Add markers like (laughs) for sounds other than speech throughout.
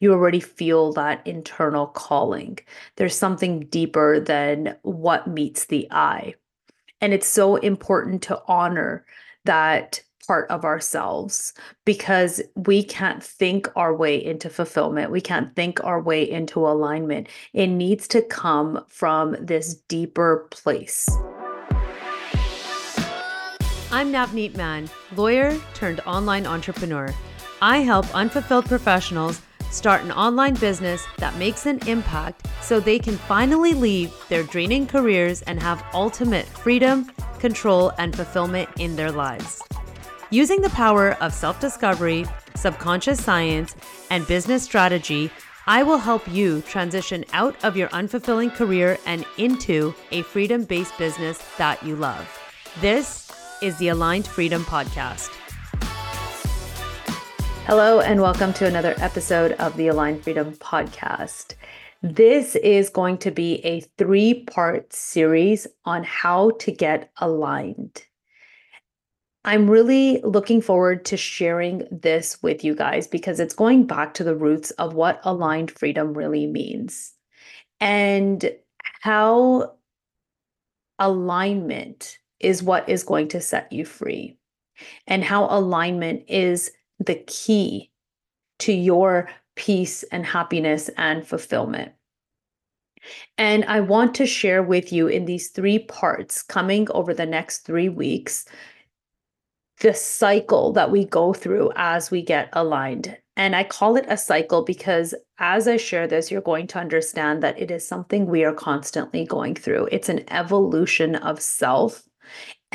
you already feel that internal calling. There's something deeper than what meets the eye. And it's so important to honor that part of ourselves because we can't think our way into fulfillment. We can't think our way into alignment. It needs to come from this deeper place. I'm Navneet Mann, lawyer turned online entrepreneur. I help unfulfilled professionals start an online business that makes an impact so they can finally leave their draining careers and have ultimate freedom, control, and fulfillment in their lives. Using the power of self discovery, subconscious science, and business strategy, I will help you transition out of your unfulfilling career and into a freedom based business that you love. This is the Aligned Freedom Podcast. Hello, and welcome to another episode of the Aligned Freedom Podcast. This is going to be a three part series on how to get aligned. I'm really looking forward to sharing this with you guys because it's going back to the roots of what aligned freedom really means and how alignment is what is going to set you free, and how alignment is the key to your peace and happiness and fulfillment. And I want to share with you in these three parts coming over the next three weeks the cycle that we go through as we get aligned. And I call it a cycle because as I share this, you're going to understand that it is something we are constantly going through. It's an evolution of self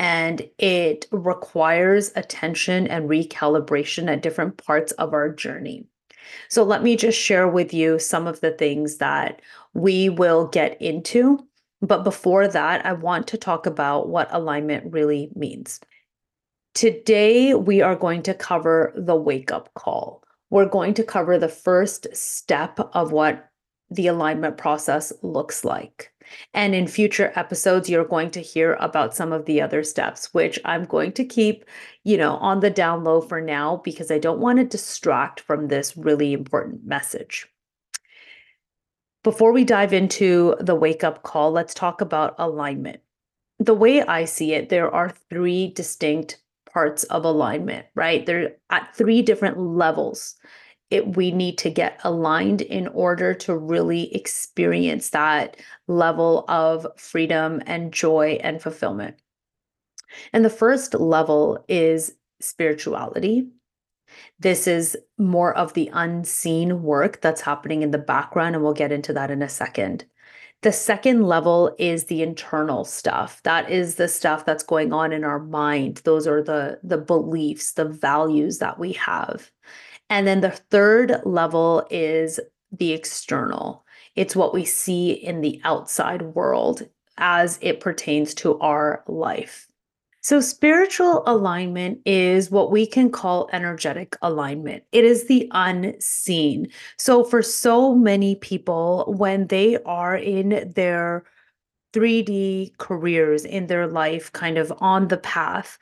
and it requires attention and recalibration at different parts of our journey. So, let me just share with you some of the things that we will get into. But before that, I want to talk about what alignment really means. Today, we are going to cover the wake up call. We're going to cover the first step of what the alignment process looks like. And in future episodes, you're going to hear about some of the other steps, which I'm going to keep, you know, on the down low for now because I don't want to distract from this really important message. Before we dive into the wake up call, let's talk about alignment. The way I see it, there are three distinct parts of alignment, right? They're at three different levels. It, we need to get aligned in order to really experience that level of freedom and joy and fulfillment. And the first level is spirituality. This is more of the unseen work that's happening in the background, and we'll get into that in a second. The second level is the internal stuff. That is the stuff that's going on in our mind. Those are the the beliefs, the values that we have. And then the third level is the external. It's what we see in the outside world as it pertains to our life. So, spiritual alignment is what we can call energetic alignment. It is the unseen. So, for so many people, when they are in their 3D careers in their life, kind of on the path,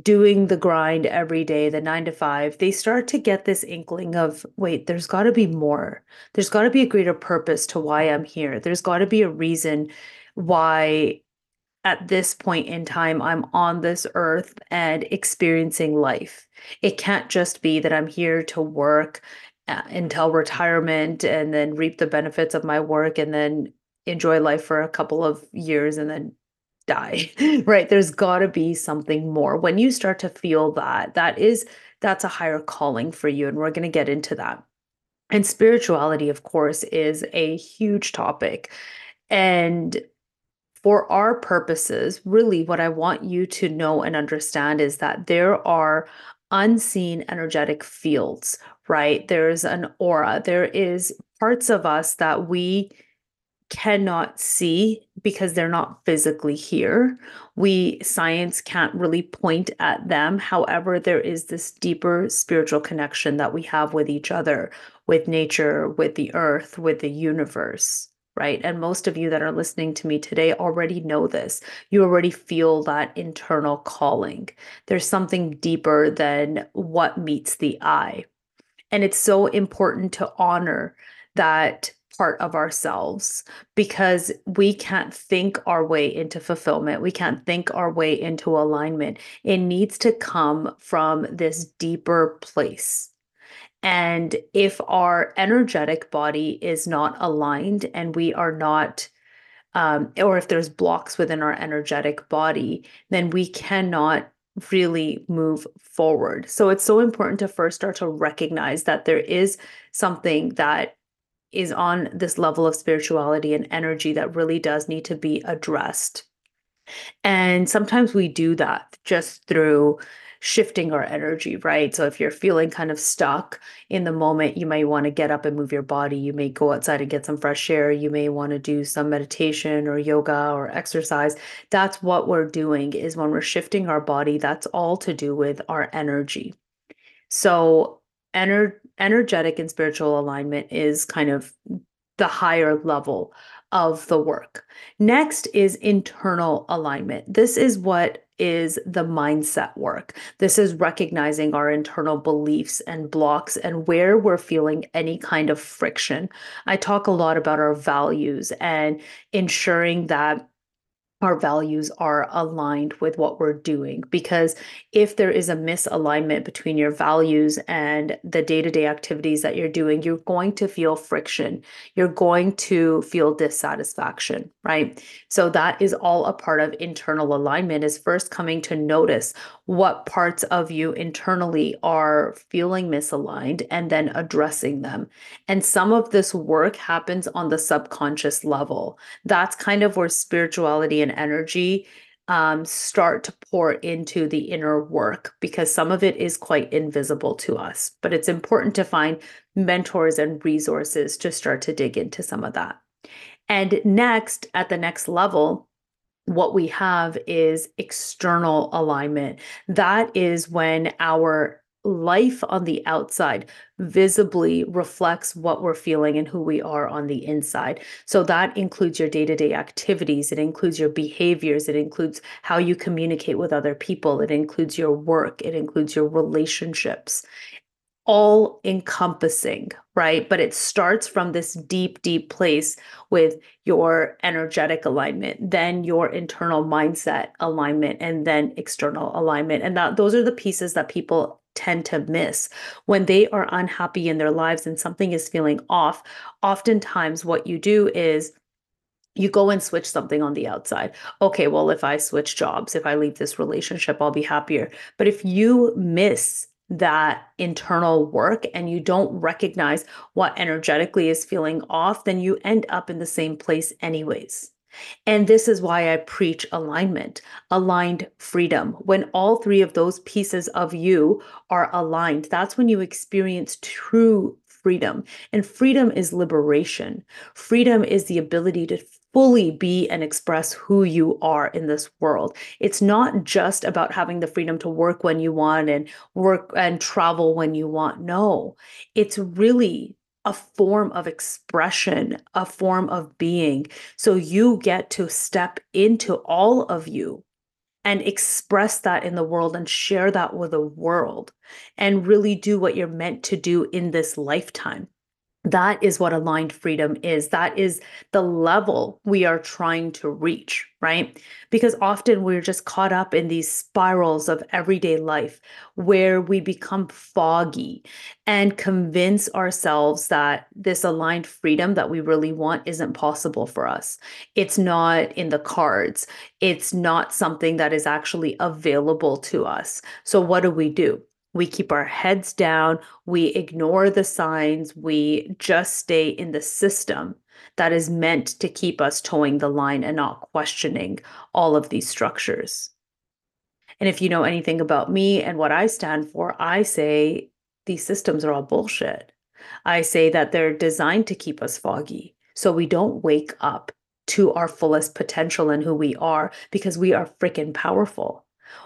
doing the grind every day, the nine to five, they start to get this inkling of wait, there's got to be more. There's got to be a greater purpose to why I'm here. There's got to be a reason why at this point in time, I'm on this earth and experiencing life. It can't just be that I'm here to work uh, until retirement and then reap the benefits of my work and then enjoy life for a couple of years and then die. (laughs) right? There's got to be something more. When you start to feel that, that is that's a higher calling for you and we're going to get into that. And spirituality of course is a huge topic. And for our purposes, really what I want you to know and understand is that there are unseen energetic fields, right? There's an aura. There is parts of us that we cannot see because they're not physically here. We science can't really point at them. However, there is this deeper spiritual connection that we have with each other, with nature, with the earth, with the universe right? And most of you that are listening to me today already know this. You already feel that internal calling. There's something deeper than what meets the eye. And it's so important to honor that part of ourselves because we can't think our way into fulfillment. We can't think our way into alignment. It needs to come from this deeper place. And if our energetic body is not aligned and we are not, um, or if there's blocks within our energetic body, then we cannot really move forward. So it's so important to first start to recognize that there is something that is on this level of spirituality and energy that really does need to be addressed. And sometimes we do that just through shifting our energy, right? So if you're feeling kind of stuck in the moment, you may want to get up and move your body. You may go outside and get some fresh air. You may want to do some meditation or yoga or exercise. That's what we're doing is when we're shifting our body, that's all to do with our energy. So ener- energetic and spiritual alignment is kind of the higher level of the work. Next is internal alignment. This is what is the mindset work. This is recognizing our internal beliefs and blocks and where we're feeling any kind of friction. I talk a lot about our values and ensuring that our values are aligned with what we're doing. Because if there is a misalignment between your values and the day to day activities that you're doing, you're going to feel friction. You're going to feel dissatisfaction, right? So that is all a part of internal alignment, is first coming to notice what parts of you internally are feeling misaligned and then addressing them. And some of this work happens on the subconscious level. That's kind of where spirituality and energy um, start to pour into the inner work because some of it is quite invisible to us. But it's important to find mentors and resources to start to dig into some of that. And next, at the next level, what we have is external alignment. That is when our life on the outside visibly reflects what we're feeling and who we are on the inside. So that includes your day to day activities, it includes your behaviors, it includes how you communicate with other people, it includes your work, it includes your relationships. All encompassing, right? But it starts from this deep, deep place with your energetic alignment, then your internal mindset alignment, and then external alignment. And that those are the pieces that people tend to miss when they are unhappy in their lives and something is feeling off oftentimes what you do is you go and switch something on the outside. Okay, well, if I switch jobs, if I leave this relationship, I'll be happier. But if you miss that internal work and you don't recognize what energetically is feeling off, then you end up in the same place, anyways. And this is why I preach alignment, aligned freedom. When all three of those pieces of you are aligned, that's when you experience true freedom. And freedom is liberation. Freedom is the ability to fully be and express who you are in this world. It's not just about having the freedom to work when you want and work and travel when you want. No, it's really a form of expression, a form of being. So you get to step into all of you and express that in the world and share that with the world and really do what you're meant to do in this lifetime. That is what aligned freedom is. That is the level we are trying to reach, right? Because often we're just caught up in these spirals of everyday life where we become foggy and convince ourselves that this aligned freedom that we really want isn't possible for us. It's not in the cards, it's not something that is actually available to us. So, what do we do? We keep our heads down, we ignore the signs, we just stay in the system that is meant to keep us toeing the line and not questioning all of these structures. And if you know anything about me and what I stand for, I say these systems are all bullshit. I say that they're designed to keep us foggy so we don't wake up to our fullest potential and who we are because we are freaking powerful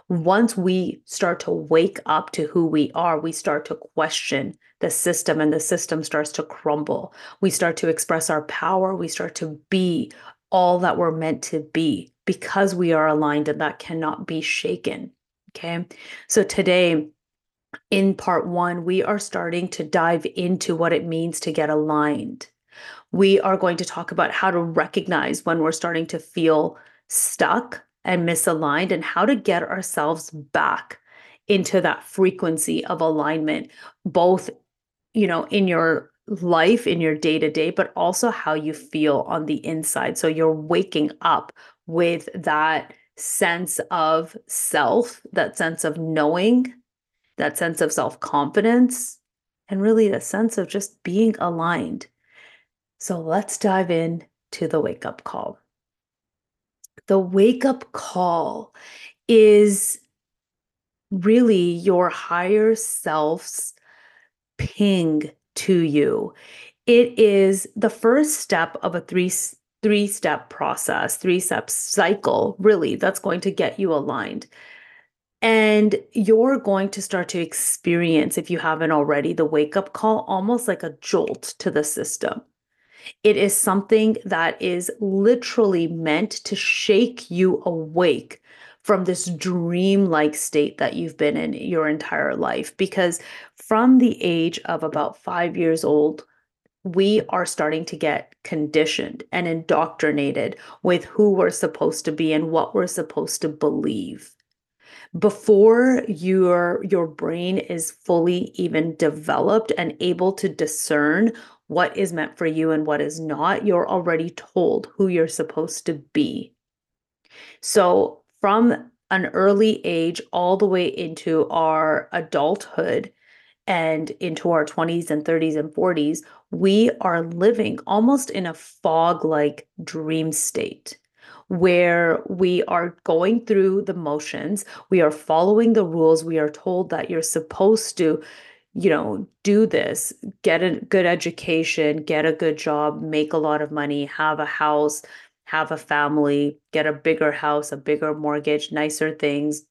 once we start to wake up to who we are, we start to question the system and the system starts to crumble. We start to express our power. We start to be all that we're meant to be because we are aligned and that cannot be shaken. Okay. So today, in part one, we are starting to dive into what it means to get aligned. We are going to talk about how to recognize when we're starting to feel stuck and misaligned and how to get ourselves back into that frequency of alignment, both, you know, in your life, in your day to day, but also how you feel on the inside. So you're waking up with that sense of self, that sense of knowing, that sense of self confidence, and really a sense of just being aligned. So let's dive in to the wake up call. The wake up call is really your higher self's ping to you. It is the first step of a three three step process, three step cycle, really, that's going to get you aligned. And you're going to start to experience, if you haven't already, the wake up call almost like a jolt to the system. It is something that is literally meant to shake you awake from this dream-like state that you've been in your entire life. Because from the age of about five years old, we are starting to get conditioned and indoctrinated with who we're supposed to be and what we're supposed to believe before your your brain is fully even developed and able to discern what is meant for you and what is not you're already told who you're supposed to be. So from an early age all the way into our adulthood and into our 20s and 30s and 40s we are living almost in a fog like dream state where we are going through the motions, we are following the rules, we are told that you're supposed to, you know, do this, get a good education, get a good job, make a lot of money, have a house, have a family, get a bigger house, a bigger mortgage, nicer things.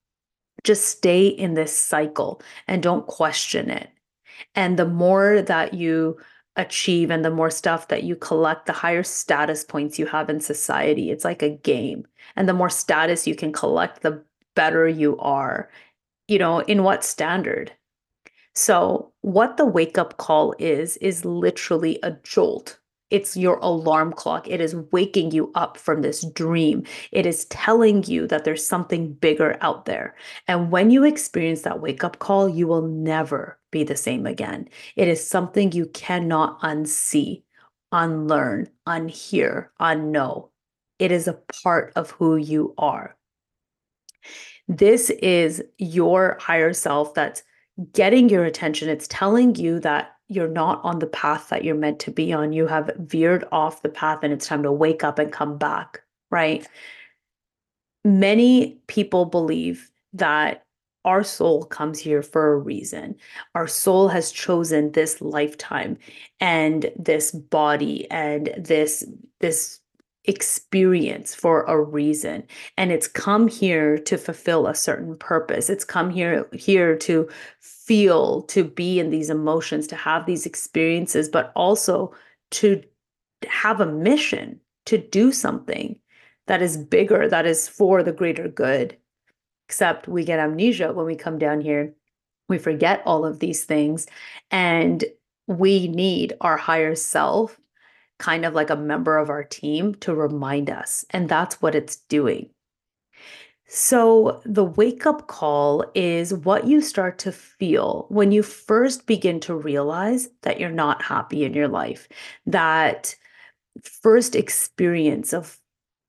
Just stay in this cycle and don't question it. And the more that you achieve and the more stuff that you collect, the higher status points you have in society. It's like a game. And the more status you can collect, the better you are. You know, in what standard? So, what the wake up call is, is literally a jolt it's your alarm clock. It is waking you up from this dream. It is telling you that there's something bigger out there. And when you experience that wake up call, you will never be the same again. It is something you cannot unsee, unlearn, unhear, unknow. It is a part of who you are. This is your higher self that's getting your attention. It's telling you that you're not on the path that you're meant to be on. You have veered off the path and it's time to wake up and come back, right? Many people believe that our soul comes here for a reason. Our soul has chosen this lifetime and this body and this this experience for a reason. And it's come here to fulfill a certain purpose. It's come here here to feel to be in these emotions to have these experiences but also to have a mission to do something that is bigger that is for the greater good. Except we get amnesia when we come down here. We forget all of these things. And we need our higher self kind of like a member of our team to remind us and that's what it's doing so, the wake up call is what you start to feel when you first begin to realize that you're not happy in your life. That first experience of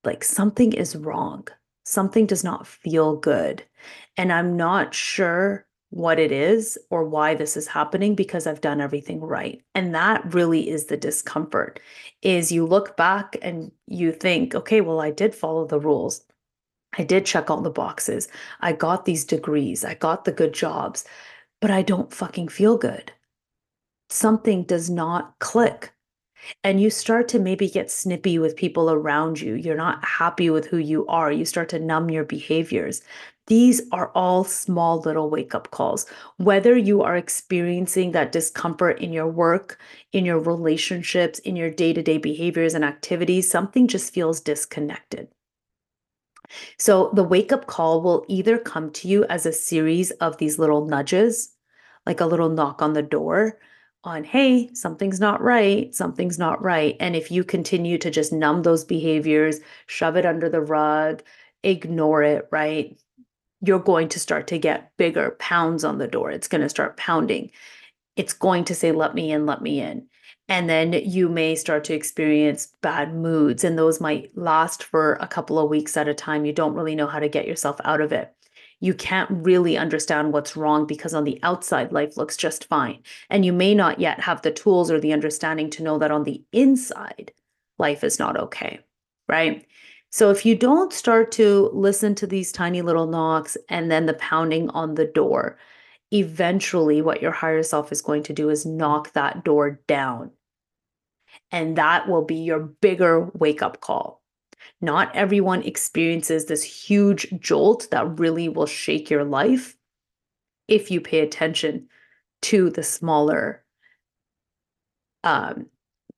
like something is wrong, something does not feel good. And I'm not sure what it is or why this is happening because I've done everything right. And that really is the discomfort is you look back and you think, okay, well I did follow the rules. I did check all the boxes. I got these degrees. I got the good jobs, but I don't fucking feel good. Something does not click. And you start to maybe get snippy with people around you. You're not happy with who you are. You start to numb your behaviors. These are all small little wake up calls. Whether you are experiencing that discomfort in your work, in your relationships, in your day to day behaviors and activities, something just feels disconnected. So the wake up call will either come to you as a series of these little nudges, like a little knock on the door on, hey, something's not right, something's not right. And if you continue to just numb those behaviors, shove it under the rug, ignore it, right? You're going to start to get bigger pounds on the door. It's going to start pounding. It's going to say, let me in, let me in. And then you may start to experience bad moods, and those might last for a couple of weeks at a time. You don't really know how to get yourself out of it you can't really understand what's wrong because on the outside, life looks just fine. And you may not yet have the tools or the understanding to know that on the inside, life is not okay. Right. So if you don't start to listen to these tiny little knocks and then the pounding on the door, eventually what your higher self is going to do is knock that door down. And that will be your bigger wake up call. Not everyone experiences this huge jolt that really will shake your life if you pay attention to the smaller um,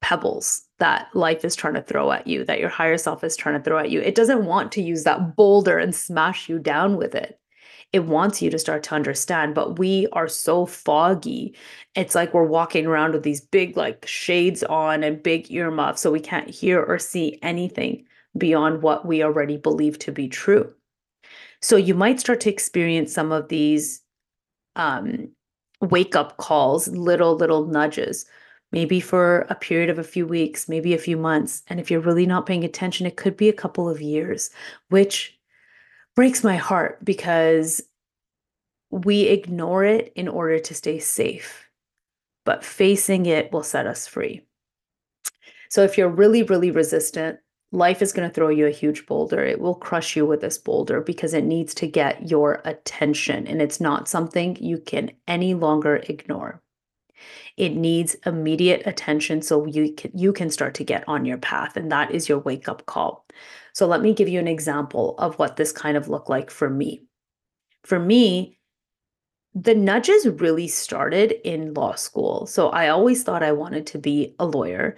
pebbles that life is trying to throw at you, that your higher self is trying to throw at you. It doesn't want to use that boulder and smash you down with it. It wants you to start to understand, but we are so foggy. It's like we're walking around with these big, like, shades on and big earmuffs, so we can't hear or see anything beyond what we already believe to be true. So you might start to experience some of these um, wake up calls, little, little nudges, maybe for a period of a few weeks, maybe a few months. And if you're really not paying attention, it could be a couple of years, which breaks my heart because we ignore it in order to stay safe. But facing it will set us free. So if you're really, really resistant, life is going to throw you a huge boulder. It will crush you with this boulder because it needs to get your attention and it's not something you can any longer ignore. It needs immediate attention so you can, you can start to get on your path and that is your wake up call. So let me give you an example of what this kind of looked like for me. For me, the nudges really started in law school. So I always thought I wanted to be a lawyer.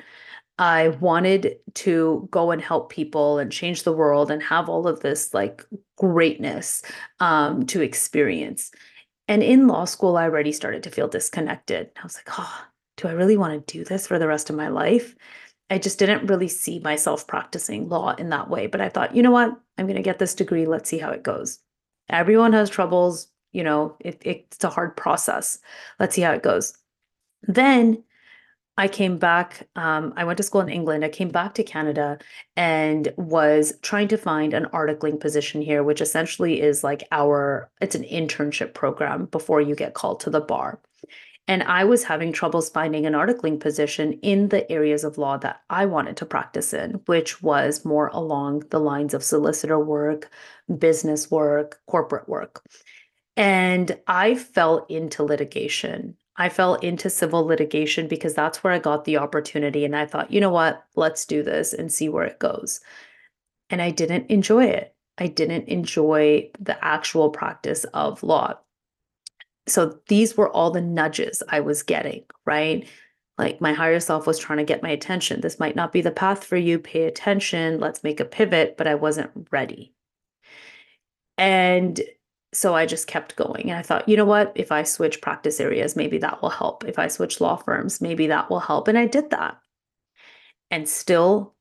I wanted to go and help people and change the world and have all of this like greatness um, to experience. And in law school, I already started to feel disconnected. I was like, oh, do I really want to do this for the rest of my life? I just didn't really see myself practicing law in that way. But I thought, you know what? I'm going to get this degree. Let's see how it goes. Everyone has troubles. You know, it, it's a hard process. Let's see how it goes. Then I came back, um, I went to school in England. I came back to Canada and was trying to find an articling position here, which essentially is like our, it's an internship program before you get called to the bar. And I was having troubles finding an articling position in the areas of law that I wanted to practice in, which was more along the lines of solicitor work, business work, corporate work. And I fell into litigation I fell into civil litigation because that's where I got the opportunity. And I thought, you know what, let's do this and see where it goes. And I didn't enjoy it. I didn't enjoy the actual practice of law. So these were all the nudges I was getting, right? Like my higher self was trying to get my attention. This might not be the path for you. Pay attention. Let's make a pivot. But I wasn't ready. And so I just kept going. And I thought, you know what? If I switch practice areas, maybe that will help. If I switch law firms, maybe that will help. And I did that. And still,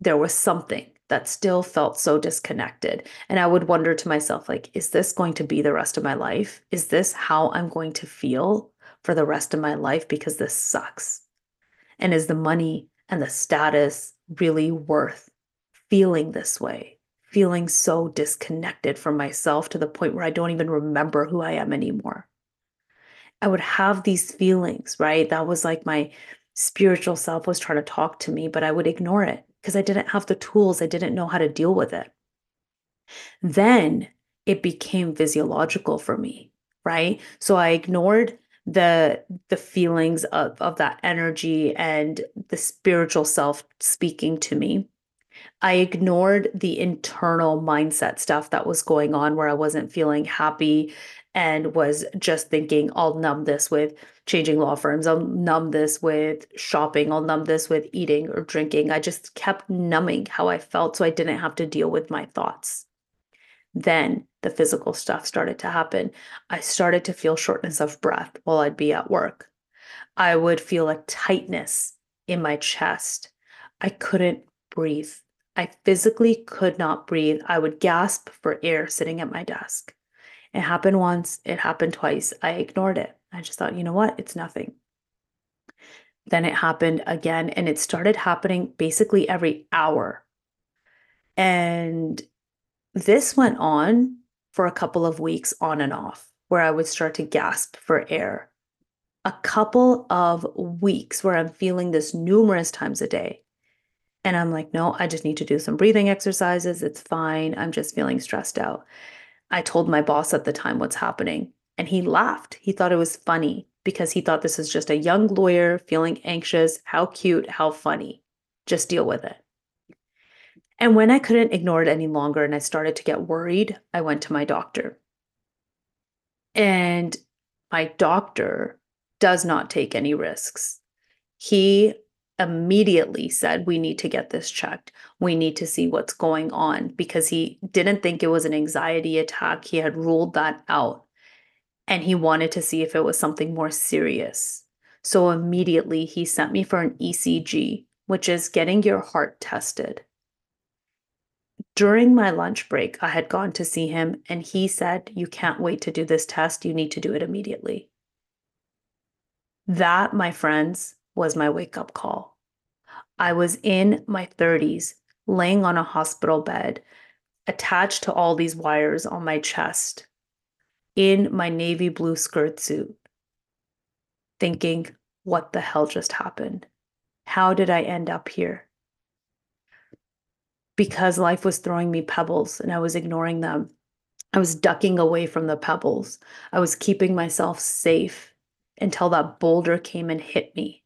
there was something that still felt so disconnected. And I would wonder to myself, like, is this going to be the rest of my life? Is this how I'm going to feel for the rest of my life? Because this sucks. And is the money and the status really worth feeling this way? Feeling so disconnected from myself to the point where I don't even remember who I am anymore. I would have these feelings, right? That was like my spiritual self was trying to talk to me, but I would ignore it because I didn't have the tools. I didn't know how to deal with it. Then it became physiological for me, right? So I ignored the the feelings of of that energy and the spiritual self speaking to me I ignored the internal mindset stuff that was going on where I wasn't feeling happy and was just thinking, I'll numb this with changing law firms. I'll numb this with shopping. I'll numb this with eating or drinking. I just kept numbing how I felt so I didn't have to deal with my thoughts. Then the physical stuff started to happen. I started to feel shortness of breath while I'd be at work. I would feel a tightness in my chest. I couldn't breathe. I physically could not breathe. I would gasp for air sitting at my desk. It happened once, it happened twice. I ignored it. I just thought, you know what? It's nothing. Then it happened again, and it started happening basically every hour. And this went on for a couple of weeks on and off, where I would start to gasp for air. A couple of weeks where I'm feeling this numerous times a day. And I'm like, no, I just need to do some breathing exercises. It's fine. I'm just feeling stressed out. I told my boss at the time what's happening, and he laughed. He thought it was funny because he thought this is just a young lawyer feeling anxious. How cute, how funny. Just deal with it. And when I couldn't ignore it any longer and I started to get worried, I went to my doctor. And my doctor does not take any risks. He immediately said, We need to get this checked. We need to see what's going on because he didn't think it was an anxiety attack. He had ruled that out and he wanted to see if it was something more serious. So immediately he sent me for an ECG, which is getting your heart tested. During my lunch break, I had gone to see him and he said, You can't wait to do this test. You need to do it immediately. That, my friends, was my wake up call. I was in my 30s, laying on a hospital bed, attached to all these wires on my chest, in my navy blue skirt suit, thinking, what the hell just happened? How did I end up here? Because life was throwing me pebbles and I was ignoring them. I was ducking away from the pebbles. I was keeping myself safe until that boulder came and hit me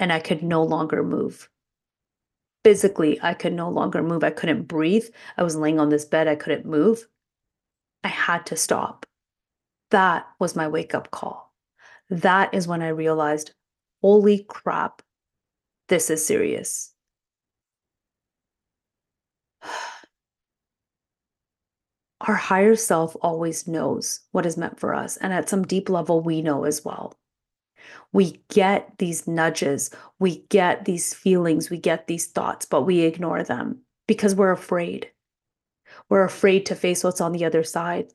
and I could no longer move. Physically, I could no longer move. I couldn't breathe. I was laying on this bed. I couldn't move. I had to stop. That was my wake up call. That is when I realized, holy crap, this is serious. (sighs) Our higher self always knows what is meant for us. And at some deep level, we know as well we get these nudges, we get these feelings, we get these thoughts, but we ignore them because we're afraid. We're afraid to face what's on the other side.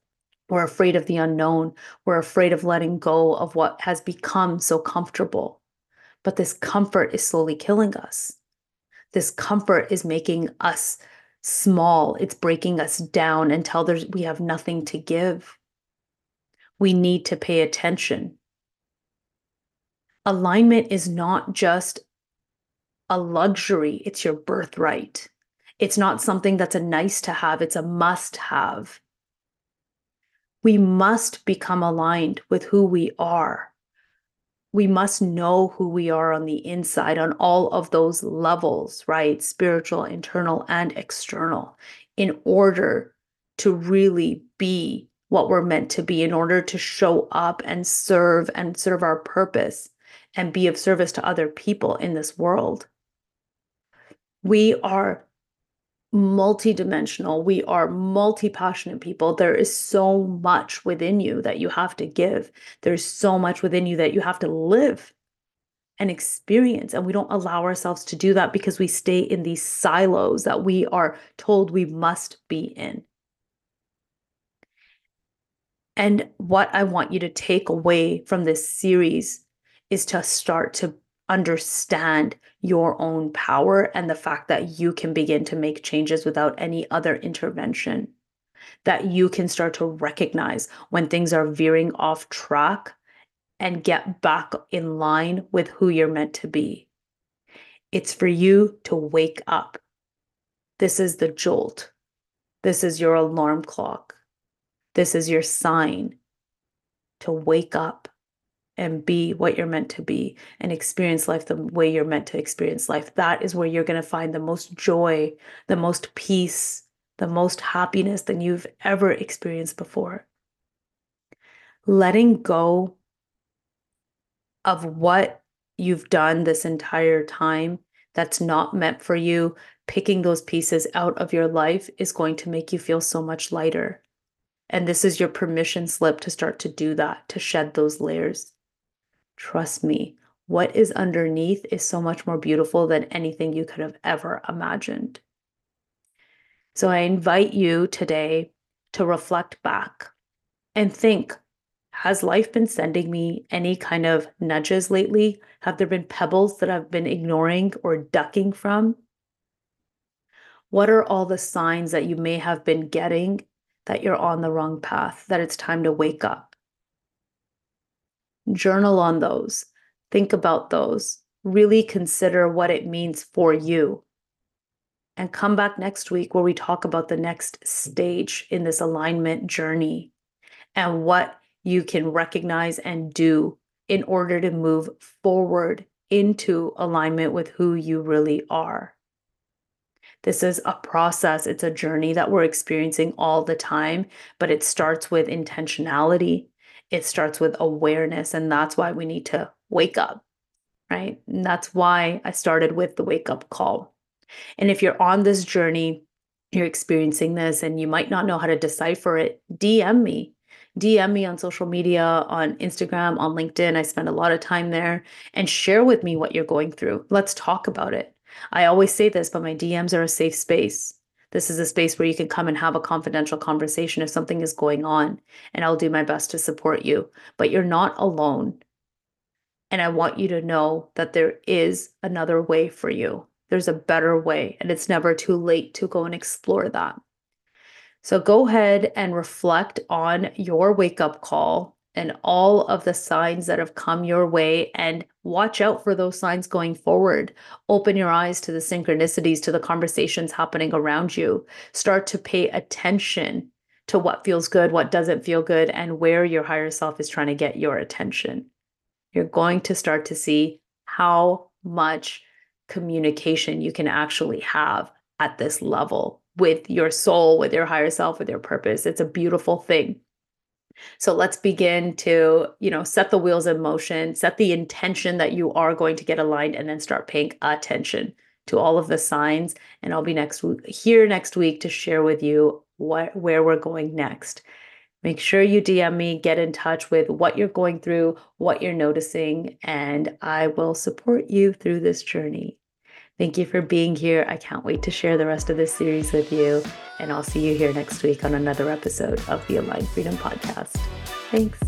We're afraid of the unknown. We're afraid of letting go of what has become so comfortable. But this comfort is slowly killing us. This comfort is making us small. It's breaking us down until there's we have nothing to give. We need to pay attention alignment is not just a luxury, it's your birthright. It's not something that's a nice to have, it's a must have. We must become aligned with who we are. We must know who we are on the inside on all of those levels, right? Spiritual, internal, and external, in order to really be what we're meant to be, in order to show up and serve and serve our purpose and be of service to other people in this world. We are multidimensional. We are multi passionate people. There is so much within you that you have to give. There's so much within you that you have to live and experience. And we don't allow ourselves to do that because we stay in these silos that we are told we must be in. And what I want you to take away from this series is to start to understand your own power and the fact that you can begin to make changes without any other intervention. That you can start to recognize when things are veering off track and get back in line with who you're meant to be. It's for you to wake up. This is the jolt. This is your alarm clock. This is your sign to wake up and be what you're meant to be and experience life the way you're meant to experience life. That is where you're going to find the most joy, the most peace, the most happiness than you've ever experienced before. Letting go of what you've done this entire time that's not meant for you, picking those pieces out of your life is going to make you feel so much lighter. And this is your permission slip to start to do that, to shed those layers. Trust me, what is underneath is so much more beautiful than anything you could have ever imagined. So I invite you today to reflect back and think Has life been sending me any kind of nudges lately? Have there been pebbles that I've been ignoring or ducking from? What are all the signs that you may have been getting that you're on the wrong path, that it's time to wake up? Journal on those, think about those, really consider what it means for you. And come back next week where we talk about the next stage in this alignment journey and what you can recognize and do in order to move forward into alignment with who you really are. This is a process, it's a journey that we're experiencing all the time, but it starts with intentionality. It starts with awareness. And that's why we need to wake up, right? And that's why I started with the wake up call. And if you're on this journey, you're experiencing this and you might not know how to decipher it, DM me. DM me on social media, on Instagram, on LinkedIn. I spend a lot of time there and share with me what you're going through. Let's talk about it. I always say this, but my DMs are a safe space. This is a space where you can come and have a confidential conversation if something is going on, and I'll do my best to support you. But you're not alone. And I want you to know that there is another way for you. There's a better way, and it's never too late to go and explore that. So go ahead and reflect on your wake up call and all of the signs that have come your way and watch out for those signs going forward. Open your eyes to the synchronicities, to the conversations happening around you. Start to pay attention to what feels good, what doesn't feel good, and where your higher self is trying to get your attention. You're going to start to see how much communication you can actually have at this level with your soul, with your higher self, with your purpose. It's a beautiful thing. So let's begin to, you know, set the wheels in motion, set the intention that you are going to get aligned and then start paying attention to all of the signs and I'll be next week here next week to share with you what where we're going next. Make sure you DM me, get in touch with what you're going through, what you're noticing, and I will support you through this journey. Thank you for being here. I can't wait to share the rest of this series with you. And I'll see you here next week on another episode of the Aligned Freedom Podcast. Thanks.